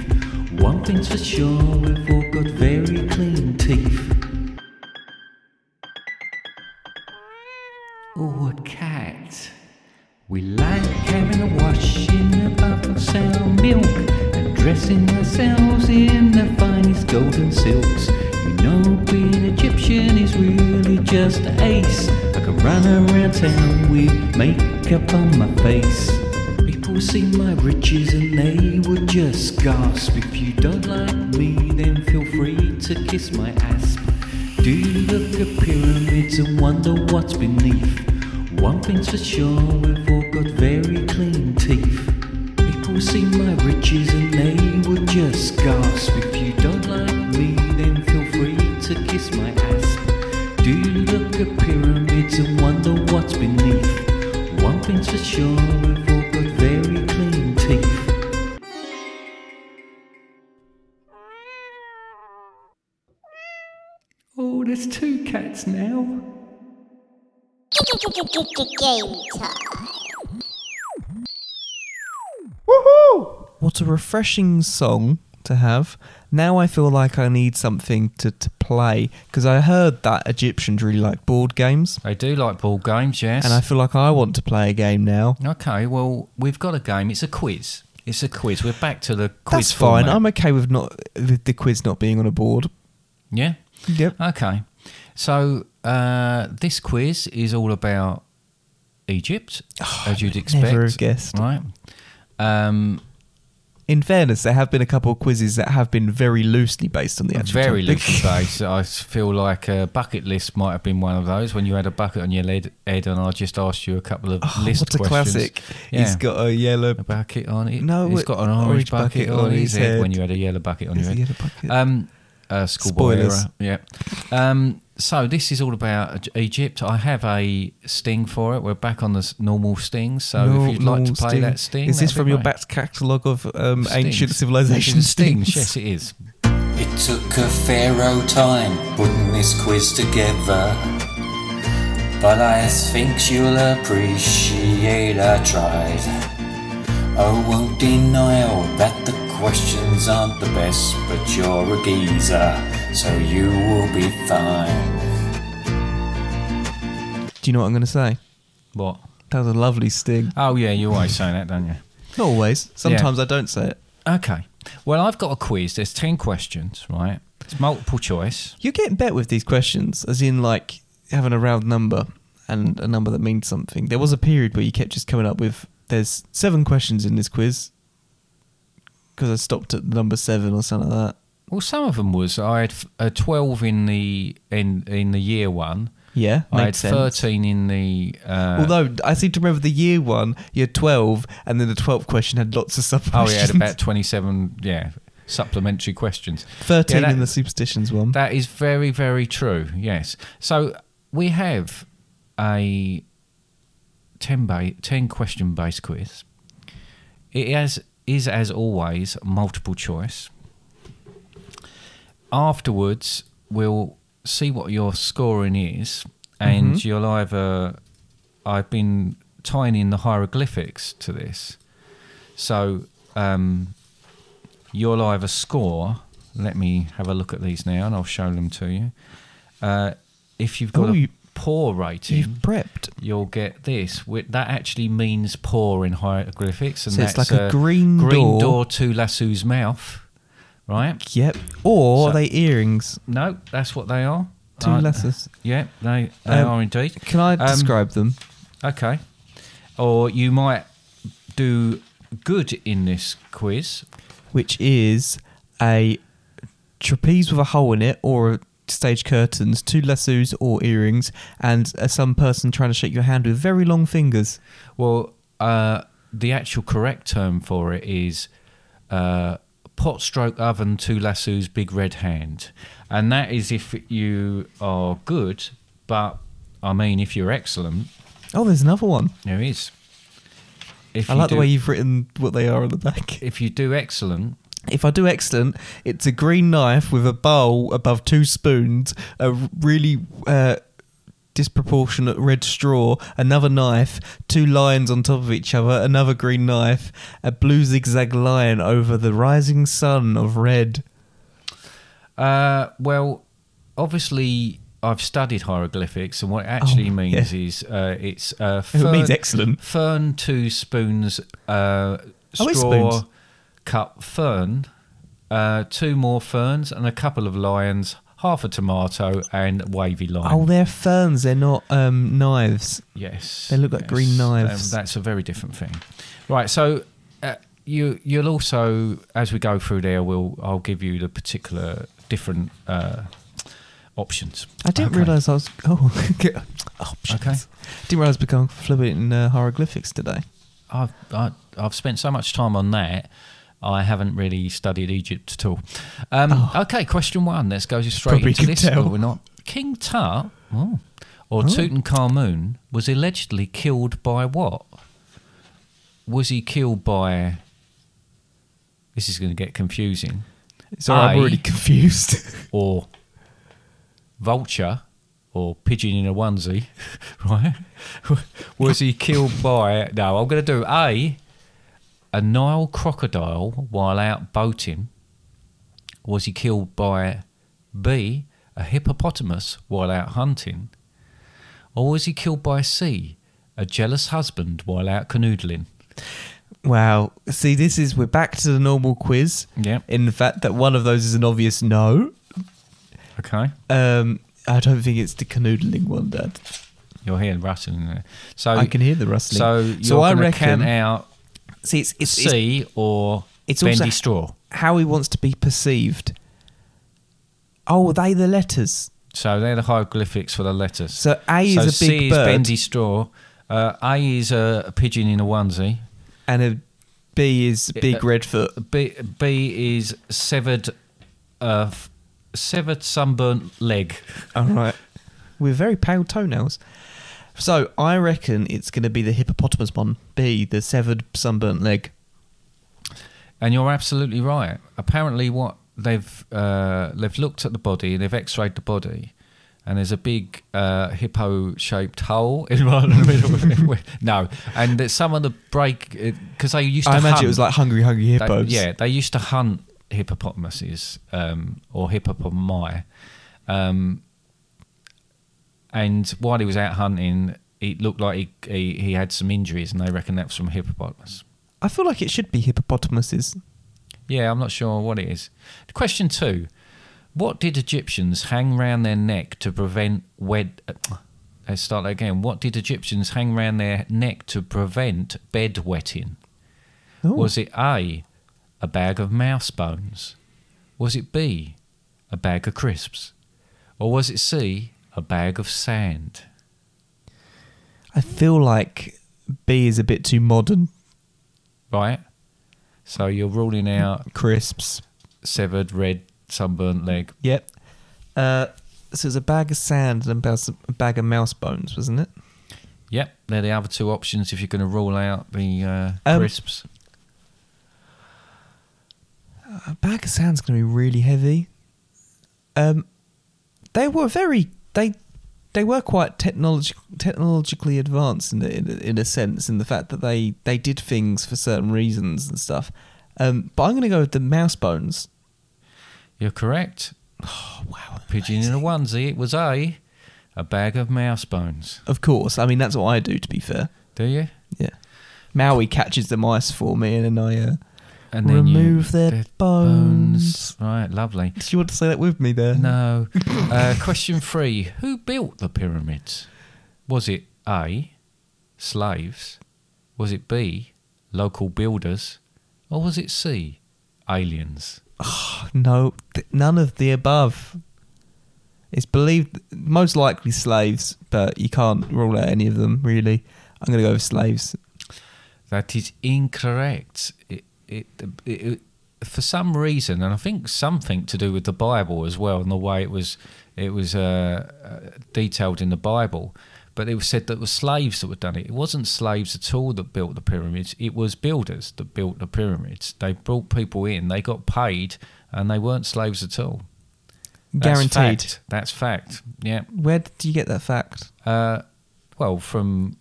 One thing's for sure, we've all got very clean teeth. Oh, a cat. We like having a wash in a bath of sour milk and dressing ourselves in the finest golden silks. Just ace. I can run around town with makeup on my face. People see my riches and they would just gasp. If you don't like me, then feel free to kiss my ass. Do you look at pyramids and wonder what's beneath? One thing's for sure, we've all got very clean teeth. People see my riches and they would just gasp. If you don't like me, then feel free to kiss my ass. Do you look at pyramids and wonder what's beneath? One thing's for sure, we've all got very clean teeth. Oh, there's two cats now. Game time. What a refreshing song to have. Now I feel like I need something to, to play because I heard that Egyptians really like board games, They do like board games, yes. and I feel like I want to play a game now. okay, well, we've got a game. It's a quiz. It's a quiz. We're back to the quiz. That's fine. format. I'm okay with not with the quiz not being on a board. Yeah. Yep. Okay. So uh, this quiz is all about Egypt, (sighs) as you'd expect. Oh, never have guessed. Right. Um, In fairness, there have been a couple of quizzes that have been very loosely based on the actual very topic. loosely based. I feel like a bucket list might have been one of those when you had a bucket on your head, and I just asked you a couple of Oh, list what a questions. classic! Yeah. He's got a yellow. a bucket on it. No, he's got an orange, orange bucket, on his head, when you had a yellow bucket on your head. bucket. Um, uh, schoolboy Spoilers. era. Yeah. Um, so this is all about Egypt. I have a sting for it. We're back on the normal stings. So Nor- if you'd like to normal play sting. that sting, is this from your great. back catalogue of um, ancient civilization stings? stings? Yes, it is. It took a pharaoh time putting this quiz together. But I think you'll appreciate I tried. I won't deny that the questions aren't the best, but you're a geezer, so you will be fine. Do you know what I'm going to say? What? That was a lovely sting. Oh yeah, you always say that, don't you? Not always. Sometimes I don't say it. Okay. Well, I've got a quiz. There's ten questions, right? It's multiple choice. You're getting bet with these questions, as in like having a round number and a number that means something. There was a period where you kept just coming up with there's seven questions in this quiz because I stopped at number seven or something like that. Well, some of them was I had a twelve in the in in the year one. Yeah, I had sense. thirteen in the. Uh, Although I seem to remember the year one, you had twelve, and then the twelfth question had lots of sub oh, yeah, had about twenty-seven. Yeah, supplementary questions. thirteen Yeah, that- in the superstitions one. That is very, very true. Yes. So we have a 10, ba- 10 question based quiz. It has, is, as always, multiple choice. Afterwards, we'll see what your scoring is, and you'll either. I've been tying in the hieroglyphics to this. So um, you'll either score. Let me have a look at these now, and I'll show them to you. Uh, if you've got Oh, a you- poor rating, You've prepped. you'll get this. That actually means poor in hieroglyphics, and So it's like a green green door. door to Lasso's mouth, right? Yep. Or So- are they earrings? No, that's what they are. Two Uh. Yeah, they they Um, are indeed. Can I Um, describe them? Okay. Or you might do good in this quiz. Which is a trapeze with a hole in it, or stage curtains, two lassos or earrings, and uh, some person trying to shake your hand with very long fingers. Well, uh, the actual correct term for it is uh, pot stroke oven to Lasso's big red hand. And that is if you are good, but I mean, if you're excellent, Oh, there's another one. there is. If I like the way you've written what they are on the back. If you do excellent, If I do excellent, it's a green knife with a bowl above two spoons, a really uh, disproportionate red straw, another knife, two lions on top of each other, another green knife, a blue zigzag line over the rising sun of red. Uh, well, obviously, I've studied hieroglyphics, and what it actually Oh, means yeah. is uh, it's uh, It means excellent. Fern two spoons, uh, Oh, straw spoons. Cup fern, uh, two more ferns, and a couple of lions half a tomato, and wavy lime. Oh, they're ferns. They're not um, knives. Yes, They look like green Um, knives. that's a very different thing. Right. So uh, you you'll also, as we go through there, we'll I'll give you the particular different uh, options. I didn't Okay. realise I was. (laughs) Oh, options. Okay. Didn't realise we become fluent in uh, hieroglyphics today. I've I, I've spent so much time on that. I haven't really studied Egypt at all. Um, Okay, question one. Let's go straight Oh. Probably into this. tell. We're not King Tut oh, or Tutankhamun was allegedly killed by what? Was he killed by? This is going to get confusing. Sorry, I'm already confused. (laughs) Or vulture, or pigeon in a onesie, (laughs) right? (laughs) was he killed by? No, I'm going to do a a Nile crocodile while out boating. Was he killed by B a hippopotamus while out hunting, or was he killed by C a jealous husband while out canoodling? wow. See, this is we're back to the normal quiz. Yeah. In the fact that one of those is an obvious no. Okay. Um, I don't think it's the canoodling one, Dad. You're hearing rustling there. So I can hear the rustling. So So I reckon- count out See, it's it's, C or it's bendy straw. how he wants to be perceived. Oh, are they the letters? So they're the hieroglyphics for the letters. So A So is a C big is bird, bendy straw. Uh, A is a, a pigeon in a onesie. and a B is big Uh, redfoot. B, B is severed, uh, severed sunburnt leg. All right, with very pale toenails. So I reckon it's going to be the hippopotamus one. B, the severed sunburnt leg. And you're absolutely right. Apparently, what they've uh, they've looked at the body, and they've X-rayed the body, and there's a big uh, hippo-shaped hole in right in the middle. Of it. (laughs) No, and some of the break because they used to. I imagine hunt- it was like hungry, hungry they- hippos. yeah, they used to hunt hippopotamuses um, or hippopotami, um, and while he was out hunting, it looked like he, he he had some injuries, and they reckon that was from hippopotamus. I feel like it should be hippopotamuses. Yeah, I'm not sure what it is. Question two: What did Egyptians hang round their neck to prevent wed? uh, Let's start that again. What did Egyptians hang round their neck to prevent bed wetting? Oh. Was it A, a bag of mouse bones? Was it B, a bag of crisps? Or was it C, a bag of sand? I feel like B is a bit too modern. Right? So you're ruling out Crisps. severed red sunburnt leg. Yep. Uh, so it's a bag of sand and a a bag of mouse bones, wasn't it? Yep, they're the other two options if you're going to rule out the uh, Um, crisps. A bag of sand's going to be really heavy. Um, they were very they they were quite technolog- technologically advanced in, a, in, a, in a sense, in the fact that they they did things for certain reasons and stuff. Um, but I'm going to go with the mouse bones. You're correct. Oh (sighs) wow! Pigeon in a onesie. It was A, a bag of mouse bones. Of course, I mean that's what I do. To be fair, Do you? yeah. Maui catches the mice for me, and then I uh, And then you- remove their bones. Right, lovely. Do you want to say that with me there? No. (laughs) uh, question three: Who built the pyramids? Was it A, slaves? Was it B, local builders? Or was it C, aliens? No, th- none of the above. It's believed most likely slaves, but you can't rule out any of them really. I'm going to go with slaves. That is incorrect. It, it, it, for some reason, and I think something to do with the Bible as well, and the way it was it was uh, uh, detailed in the Bible. But it was said that it was slaves that had done it. It wasn't slaves at all that built the pyramids. It was builders that built the pyramids. They brought people in, they got paid, and they weren't slaves at all. That's Guaranteed. fact. That's fact. Yeah. Where did you get that fact? Uh, well, from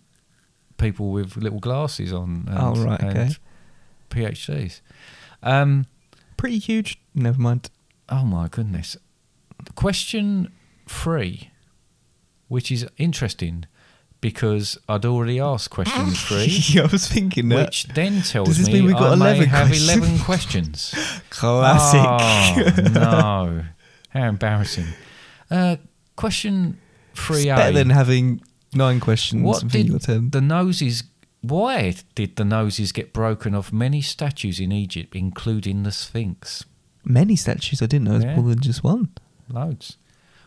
people with little glasses on. And, Oh, right, okay. PhDs. Um, Pretty huge. Never mind. oh my goodness. Question three, which is interesting because I'd already asked question (laughs) three, yeah, I was thinking that. which then tells Does this me mean we've got I may 11 have questions? eleven (laughs) questions. Classic. Oh, (laughs) no. How embarrassing. Uh, question three It's better than having nine questions What did the noses? Why did the noses get broken off many statues in Egypt, including the Sphinx? Many statues. I didn't know it was Yeah. more than just one. Loads.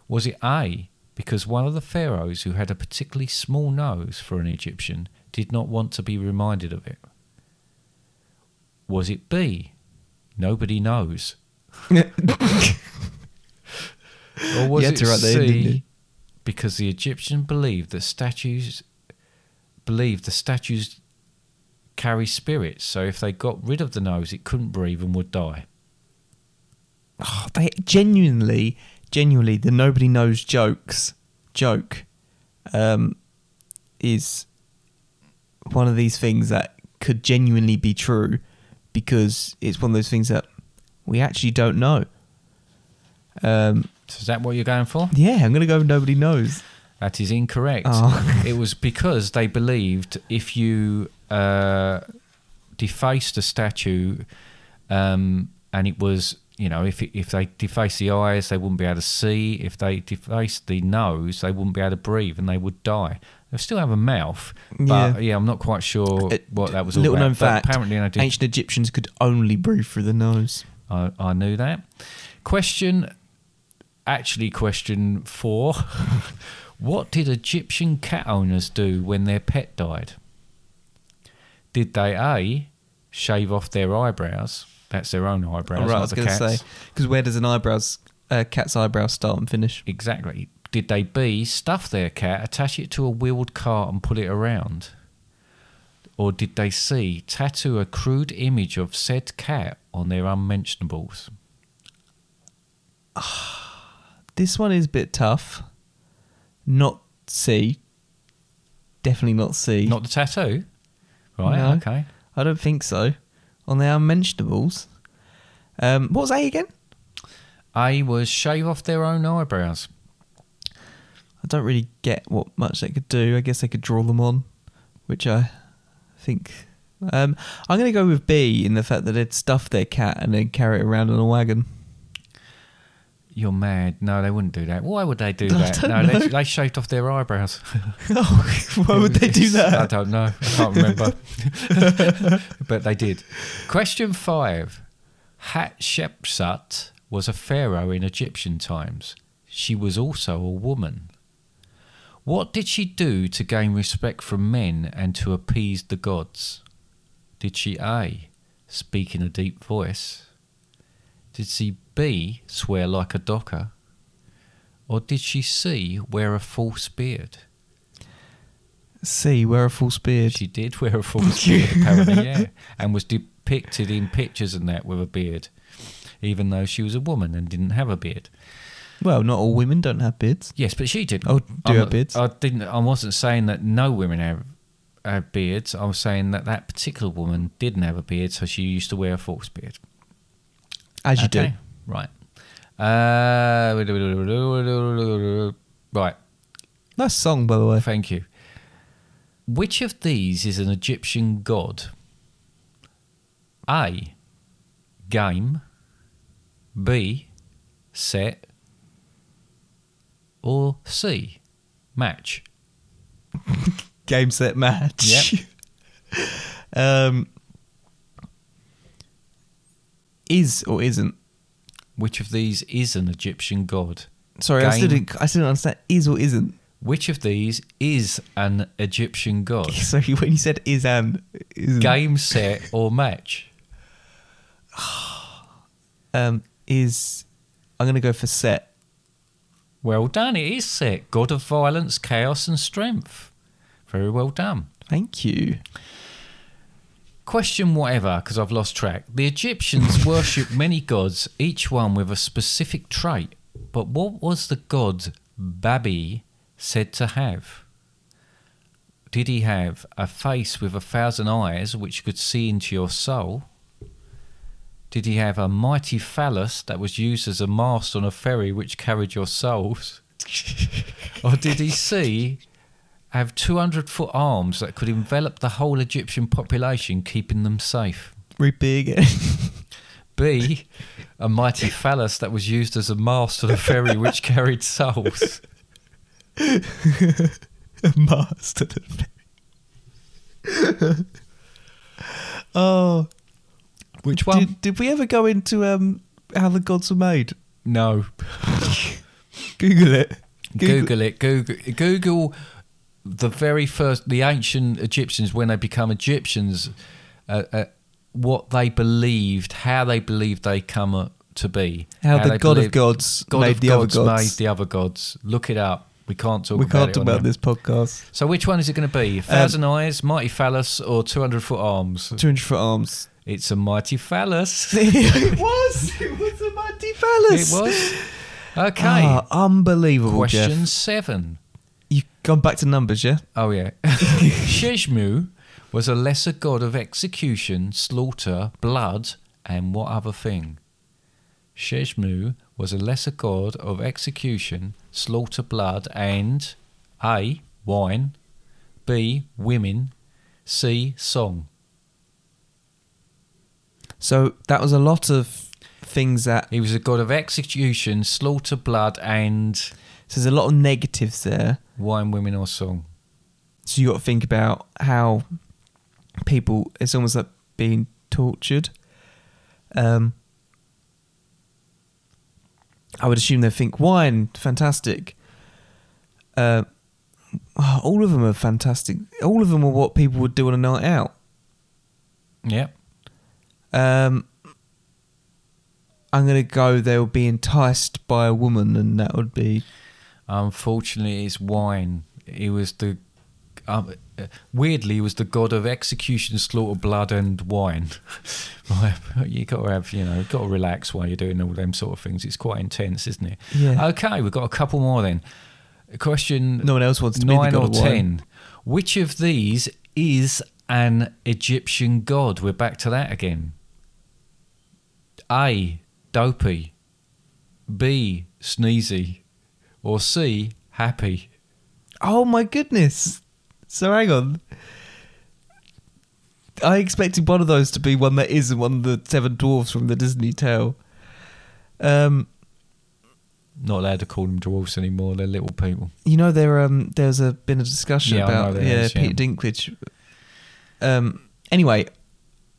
Was it A, because one of the pharaohs who had a particularly small nose for an Egyptian did not want to be reminded of it? Was it B, nobody knows? (laughs) Or was You had it to write that C, in, didn't you? because the Egyptian believed that statues believed the statues carry spirits, so if they got rid of the nose, it couldn't breathe and would die. Oh, they genuinely, genuinely, the nobody knows jokes joke um, is one of these things that could genuinely be true because it's one of those things that we actually don't know. Um, So is that what you're going for? yeah, I'm gonna go. with Nobody knows. That is incorrect. Oh. (laughs) it was because they believed if you uh, defaced a statue um, and it was, you know, if, if they defaced the eyes, they wouldn't be able to see. If they defaced the nose, they wouldn't be able to breathe and they would die. They still have a mouth, but Yeah. yeah, I'm not quite sure Uh, what that was all Little about. known fact: apparently, did, ancient Egyptians could only breathe through the nose. I, I knew that. Question, actually, question four. (laughs) what did Egyptian cat owners do when their pet died? Did they A, shave off their eyebrows? That's their own eyebrows, All right, I not was the going to say because where does an eyebrows, uh, cat's eyebrow start and finish? Exactly. Did they B, stuff their cat, attach it to a wheeled cart and pull it around? Or did they C, tattoo a crude image of said cat on their unmentionables? (sighs) This one is a bit tough. Not C. Definitely not C. Not the tattoo? Right, No. okay. I don't think so. On the unmentionables. Um, what was A again? A was shave off their own eyebrows. I don't really get what much they could do. I guess they could draw them on, which I think. Um, I'm going to go with B in the fact that they'd stuff their cat and then carry it around in a wagon. You're mad. No, they wouldn't do that. Why would they do (laughs) that? No, they, they shaved off their eyebrows. (laughs) (laughs) oh, why would they do that? I don't know. I can't remember. but they did. Question five. Hatshepsut was a pharaoh in Egyptian times. She was also a woman. What did she do to gain respect from men and to appease the gods? Did she A. Speak in a deep voice? Did she B. Swear like a docker? Or did she C. Wear a false beard? C, wear a false beard. She did wear a false (laughs) beard, apparently, yeah, and was depicted in pictures and that with a beard, even though she was a woman and didn't have a beard. Well, not all women don't have beards. Yes, but she did. Oh, do I'm have beards? I didn't. I wasn't saying that no women have, have beards. I was saying that that particular woman didn't have a beard, so she used to wear a false beard. As you Okay, right. Uh, right. Nice song, by the way. Thank you. Which of these is an Egyptian god? A. Game. B. Set. Or C. Match. (laughs) Game, set, match. Yep. (laughs) um, is or isn't? Which of these is an Egyptian god? Sorry, I still, didn't, I still don't understand. Is or isn't? Which of these is an Egyptian god? (laughs) Sorry, when you said is and isn't, Game, set, or match? (sighs) um, is I'm gonna go for set. Well done. It is set. God of violence, chaos, and strength. Very well done. Thank you. Question whatever, because I've lost track. The Egyptians (laughs) worshipped many gods, each one with a specific trait. But what was the god Babi said to have? Did he have a face with a thousand eyes which could see into your soul? Did he have a mighty phallus that was used as a mast on a ferry which carried your souls? (laughs) or did he see have 200 foot arms that could envelop the whole Egyptian population, keeping them safe? Repeat (laughs) again. B, a mighty phallus that was used as a mast on a ferry which carried souls. (laughs) A master. The ferry (laughs) Oh, Which one? did, did we ever go into um how the gods were made? no. Google it. Google, it. Google Google the very first the ancient Egyptians when they become Egyptians, uh, uh, what they believed, how they believed they come uh, to be, How the they god of gods God made of the other gods gods. made the other gods. Look it up. We can't talk. We about can't talk about here. this podcast. So which one is it going to be? A thousand eyes, mighty phallus, or two hundred foot arms? Two hundred foot arms. It's a mighty phallus. (laughs) it was. (laughs) It was a mighty phallus. It was. Okay. Ah, unbelievable, Question Jeff. seven. Gone back to numbers, yeah? Oh yeah. (laughs) Sheshmu was a lesser god of execution, slaughter, blood, and what other thing? Sheshmu was a lesser god of execution, slaughter, blood, and A. Wine, B. Women, C. Song. So that was a lot of things that. He was a god of execution, slaughter, blood, and So there's a lot of negatives there. wine, women, or song. So you got to think about how people. It's almost like being tortured. Um, I would assume they think wine, fantastic. Uh, oh, all of them are fantastic. All of them are what people would do on a night out. Yep. Um, I'm gonna go. They'll be enticed by a woman, and that would be Unfortunately, it's wine. He was the um, weirdly he was the god of execution, slaughter, blood, and wine. (laughs) You got to have you know got to relax while you're doing all them sort of things. It's quite intense, isn't it? Yeah. Okay, we've got a couple more then. Question no one else wants to be the nine god or of wine. Which of these is an Egyptian god? We're back to that again. A. Dopey. B. Sneezy. Or C. Happy. Oh my goodness! So hang on. I expected one of those to be one that isn't one of the seven dwarfs from the Disney tale. Um, Not allowed to call them dwarfs anymore. They're little people. you know there um there's a been a discussion Yeah, about yeah is, yeah. Peter Dinklage. Um. Anyway,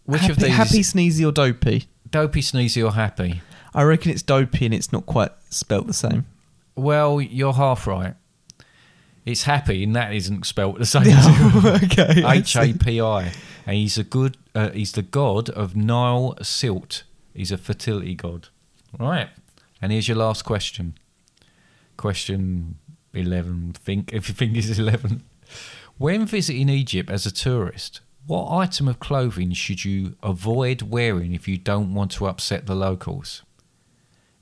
Which happy, of these? happy, sneezy, or dopey? Dopey, Sneezy, or Happy? I reckon it's dopey, and it's not quite spelt the same. Well, you're half right. It's Happy, and that isn't spelt the same. (laughs) okay. H. A P I, and he's a good. Uh, he's the god of Nile silt. He's a fertility god. Right. And here's your last question. Question eleven. Think if you think it's eleven. When visiting Egypt as a tourist, what item of clothing should you avoid wearing if you don't want to upset the locals?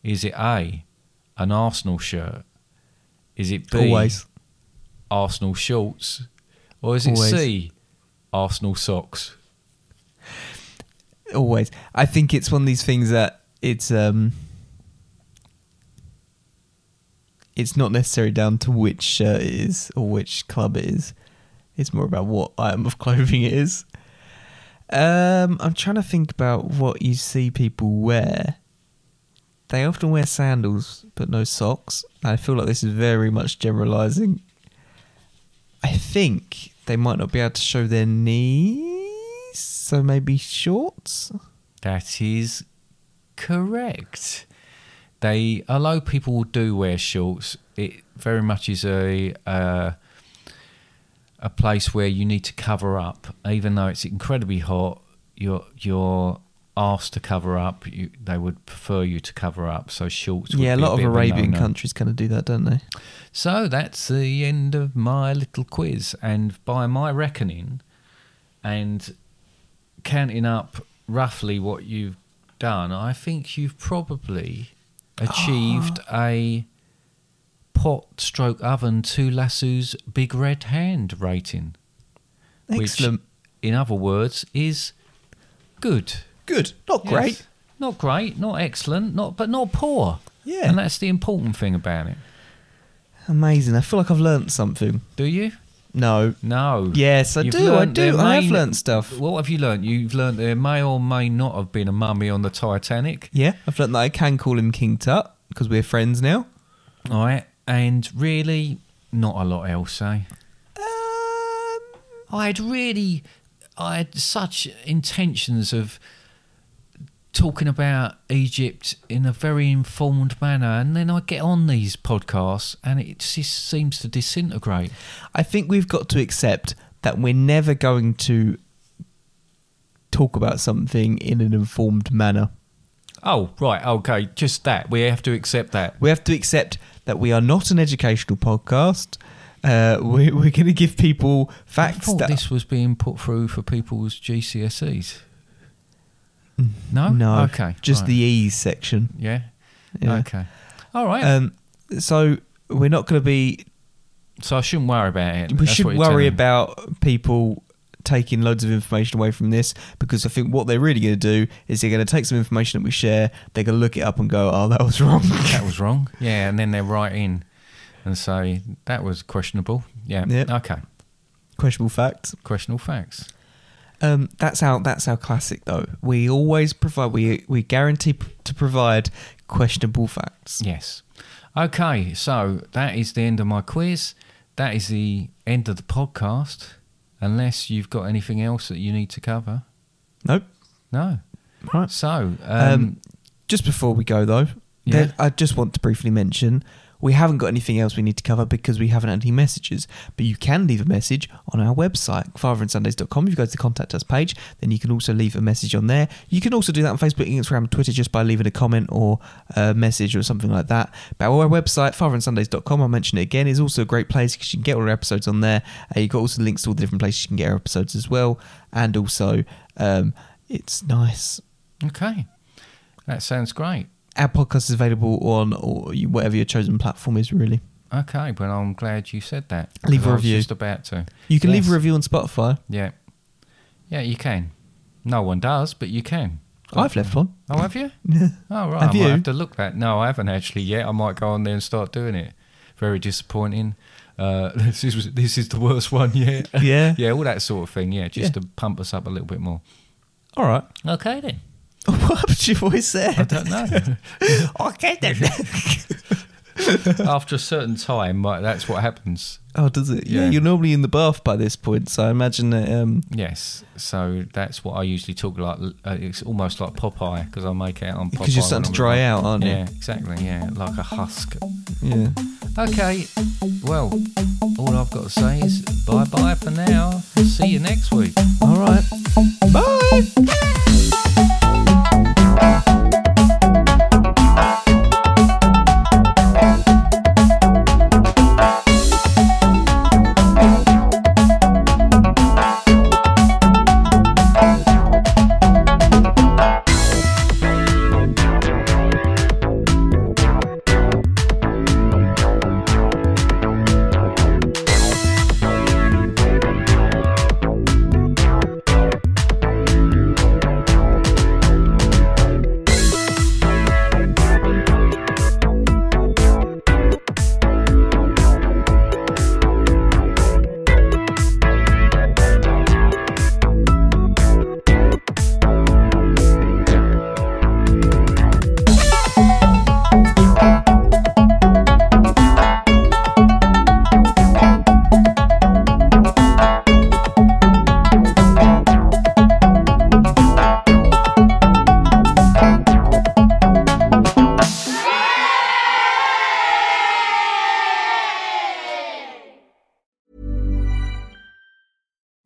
Is it A, an Arsenal shirt? Is it B, Always. Arsenal shorts? Or is it Always. C, Arsenal socks? Always. I think it's one of these things that it's um it's not necessarily down to which shirt it is or which club it is. It's more about what item of (laughs) clothing it is. Um I'm trying to think about what you see people wear. They often wear sandals but no socks. I feel like this is very much generalizing. I think they might not be able to show their knees, so maybe shorts. That is correct. They, although people do wear shorts, it very much is a uh, a place where you need to cover up, even though it's incredibly hot. You're you're asked to cover up. You, they would prefer you to cover up. So shorts. Would Yeah, a lot of Arabian no-no. countries kind of do that, don't they? So that's the end of my little quiz. And by my reckoning, and counting up roughly what you've done, I think you've probably ah. achieved a pot stroke oven two lassos big red hand rating. Excellent. Which, in other words, is good. Good. Not Yes. great. Not great, not excellent, not but not poor. Yeah. And that's the important thing about it. Amazing. I feel like I've learnt something. Do you? No. No. Yes, I You've do. I do. I have learnt stuff. What have you learnt? You've learnt there may or may not have been a mummy on the Titanic. Yeah, I've learnt that I can call him King Tut because we're friends now. All right. And really, not a lot else, eh? Um, I had really, I had such intentions of talking about Egypt in a very informed manner, and then I get on these podcasts and it just seems to disintegrate. I think we've got to accept that we're never going to talk about something in an informed manner. Oh, right, okay, just that. We have to accept that. We have to accept that we are not an educational podcast. Uh, we, (laughs) we're going to give people I facts thought that this was being put through for people's GCSEs. No, no, okay, just right. the E's section. yeah, Yeah. okay, all right. Um, so we're not going to be. so I shouldn't worry about it. We That's shouldn't worry about people taking loads of information away from this because I think what they're really going to do is they're going to take some information that we share, they're going to look it up and go, "Oh, that was wrong." (laughs) that was wrong. (laughs) Yeah, and then they're right in and say that was questionable. Yeah. Yep. Okay. Questionable facts. Questionable facts. Um, that's our that's our classic though. We always provide we we guarantee p- to provide questionable facts. Yes. Okay, so that is the end of my quiz. That is the end of the podcast. Unless you've got anything else that you need to cover. Nope. No. Right. So, um, Um, just before we go though, Yeah. there- I just want to briefly mention we haven't got anything else we need to cover because we haven't had any messages. But you can leave a message on our website, fatherandsundays.com. If you go to the contact us page, then you can also leave a message on there. You can also do that on Facebook, Instagram, Twitter just by leaving a comment or a message or something like that. But our website, fatherandsundays.com, I'll mention it again, is also a great place because you can get all our episodes on there. Uh, you've got also links to all the different places you can get our episodes as well. And also, um, it's nice okay. That sounds great. Our podcast is available on or whatever your chosen platform is really Okay, but I'm glad you said that. Leave a I was review. just about to. you can leave a review on spotify Yeah. Yeah, you can. No one does, but you can. i've left one Oh, have you? (laughs) yeah Oh, right. Have I you? might have to look that. No, I haven't actually yet. I might go on there and start doing it. Very disappointing. Uh, (laughs) this is this is the worst one yet. (laughs) Yeah. yeah, all that sort of thing. Yeah, just Yeah. to pump us up a little bit more. all right Okay then. (laughs) what to your voice there I don't know. (laughs) okay then (laughs) After a certain time, like, that's what happens. oh does it yeah. Yeah. you're normally in the bath by this point so i imagine that um Yes. So that's what I usually talk like. Uh, it's almost like Popeye because I make it on Popeye. because you're starting to I'm dry out aren't Yeah, exactly. Yeah, like a husk. you yeah Okay. Well, all I've got to say is bye bye for now. See you next week. all right bye